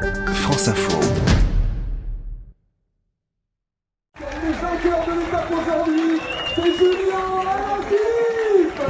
France Info.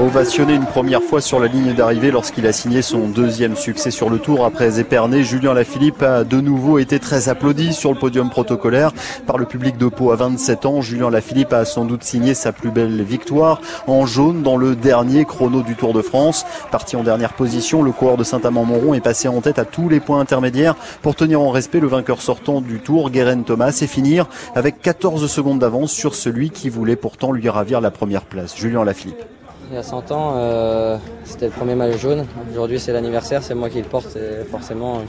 Ovationné une première fois sur la ligne d'arrivée lorsqu'il a signé son deuxième succès sur le tour après Épernay, Julien Lafilippe a de nouveau été très applaudi sur le podium protocolaire par le public de Pau à 27 ans. Julien Lafilippe a sans doute signé sa plus belle victoire en jaune dans le dernier chrono du Tour de France. Parti en dernière position, le coureur de Saint-Amand-Montrond est passé en tête à tous les points intermédiaires pour tenir en respect le vainqueur sortant du Tour, Guérin Thomas, et finir avec 14 secondes d'avance sur celui qui voulait pourtant lui ravir la première place, Julien Lafilippe. Il y a 100 ans, euh, c'était le premier maillot jaune. Aujourd'hui, c'est l'anniversaire, c'est moi qui le porte. Et forcément,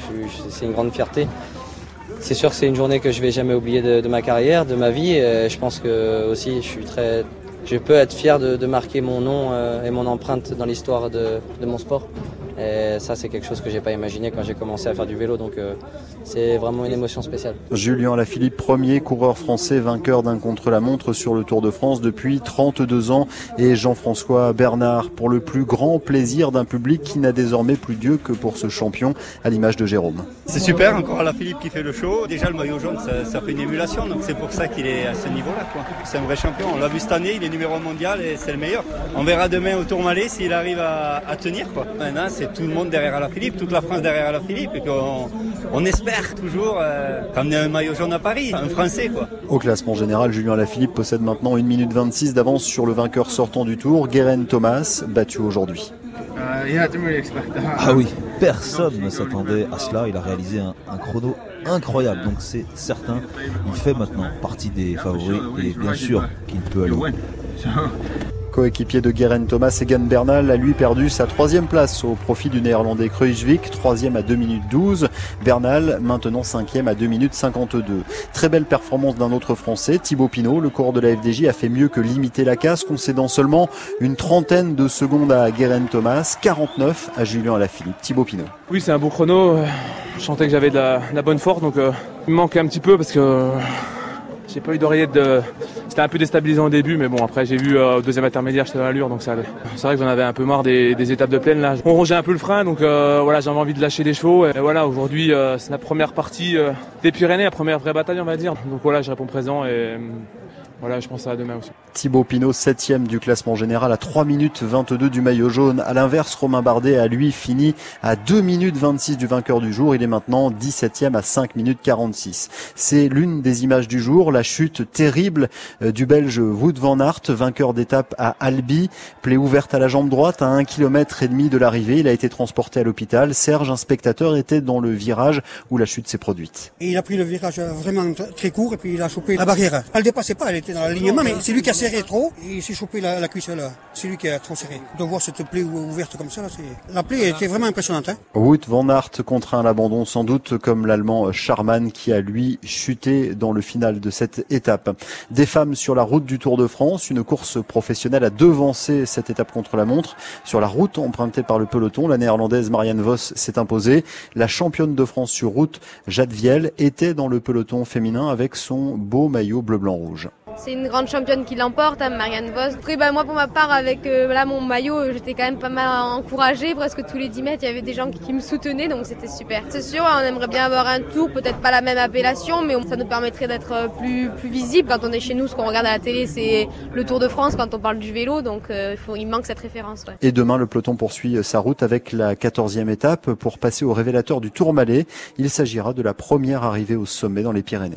c'est une grande fierté. C'est sûr que c'est une journée que je vais jamais oublier de, ma carrière, de ma vie. Je pense que aussi, je peux être fier de, marquer mon nom euh, et mon empreinte dans l'histoire de mon sport. Et ça, c'est quelque chose que j'ai pas imaginé quand j'ai commencé à faire du vélo. Donc, euh, c'est vraiment une émotion spéciale. Julien Lafilippe, premier coureur français vainqueur d'un contre-la-montre sur le Tour de France depuis 32 ans. Et Jean-François Bernard, pour le plus grand plaisir d'un public qui n'a désormais plus Dieu que pour ce champion, à l'image de Jérôme. C'est super, encore Lafilippe qui fait le show. Déjà, le maillot jaune, ça, fait une émulation. Donc, c'est pour ça qu'il est à ce niveau-là. C'est un vrai champion. On l'a vu cette année, il est numéro mondial et c'est le meilleur. On verra demain au Tourmalet s'il arrive à, tenir. Quoi. Maintenant, c'est tout le monde derrière Alaphilippe, toute la France derrière Alaphilippe. Et qu'on on espère toujours euh, ramener un maillot jaune à Paris, un Français quoi. Au classement général, Julien Lafilippe possède maintenant 1 minute 26 d'avance sur le vainqueur sortant du tour, Guérin Thomas, battu aujourd'hui. Ah oui, personne ne s'attendait à cela. Il a réalisé un, un chrono incroyable. Donc c'est certain, il fait maintenant partie des favoris et bien sûr qu'il peut aller. Coéquipier de Guerin Thomas, Egan Bernal a lui perdu sa troisième place au profit du néerlandais Kruijswijk, troisième à 2 minutes 12. Bernal maintenant cinquième à 2 minutes 52. Très belle performance d'un autre français, Thibaut Pinot. Le coureur de la FDJ a fait mieux que limiter la casse, concédant seulement une trentaine de secondes à Guerin Thomas, 49 à Julien Alaphilippe. Thibaut Pinot. Oui, c'est un beau chrono. Je sentais que j'avais de, la bonne force, donc euh, il me manquait un petit peu parce que j'ai pas eu d'oreillette de. C'était un peu déstabilisant au début, mais bon, après j'ai vu euh, au deuxième intermédiaire, j'étais dans l'allure, donc ça allait. C'est vrai que j'en avais un peu marre des, étapes de plaine là. On rongeait un peu le frein, donc euh, voilà, j'avais envie de lâcher des chevaux. Et voilà, aujourd'hui, euh, c'est la première partie des Pyrénées, la première vraie bataille, on va dire. Donc voilà, je réponds présent et voilà, je pense à demain aussi. Thibaut Pinot, septième du classement général à 3 minutes 22 du maillot jaune. À l'inverse, Romain Bardet a lui fini à 2 minutes 26 du vainqueur du jour. Il est maintenant 17e à 5 minutes 46. C'est l'une des images du jour, la chute terrible euh, du Belge Wout van Aert, vainqueur d'étape à Albi, plaie ouverte à la jambe droite à 1 km et demi de l'arrivée. Il a été transporté à l'hôpital. Serge, un spectateur, était dans le virage où la chute s'est produite. il a pris le virage vraiment très court et puis il a chopé la barrière. Elle dépassait pas, elle était dans l'alignement, mais c'est lui qui a serré trop et il s'est chopé la, cuisse là. C'est lui qui a trop serré. De voir cette plaie ouverte comme ça, là, la plaie était vraiment impressionnante. Hein. Wout van Aert contraint l'abandon sans doute comme l'allemand Charman qui a lui chuté dans le final de cette étape. Des femmes sur la route du Tour de France, une course professionnelle a devancé cette étape contre la montre. Sur la route empruntée par le peloton, la néerlandaise Marianne Vos s'est imposée. La championne de France sur route, Jade Viel, était dans le peloton féminin avec son beau maillot bleu-blanc-rouge. C'est une grande championne qui l'emporte, hein, Marianne Vos. Après, bah, moi, pour ma part, avec euh, mon maillot, j'étais quand même pas mal encouragée. Presque tous les 10 mètres, il y avait des gens qui, me soutenaient, donc c'était super. C'est sûr, on aimerait bien avoir un tour, peut-être pas la même appellation, mais ça nous permettrait d'être euh, plus, plus visible. Quand on est chez nous, ce qu'on regarde à la télé, c'est le Tour de France quand on parle du vélo, donc euh, il, manque cette référence. Et demain, le peloton poursuit sa route avec la 14e étape pour passer au révélateur du Tourmalet. Il s'agira de la première arrivée au sommet dans les Pyrénées.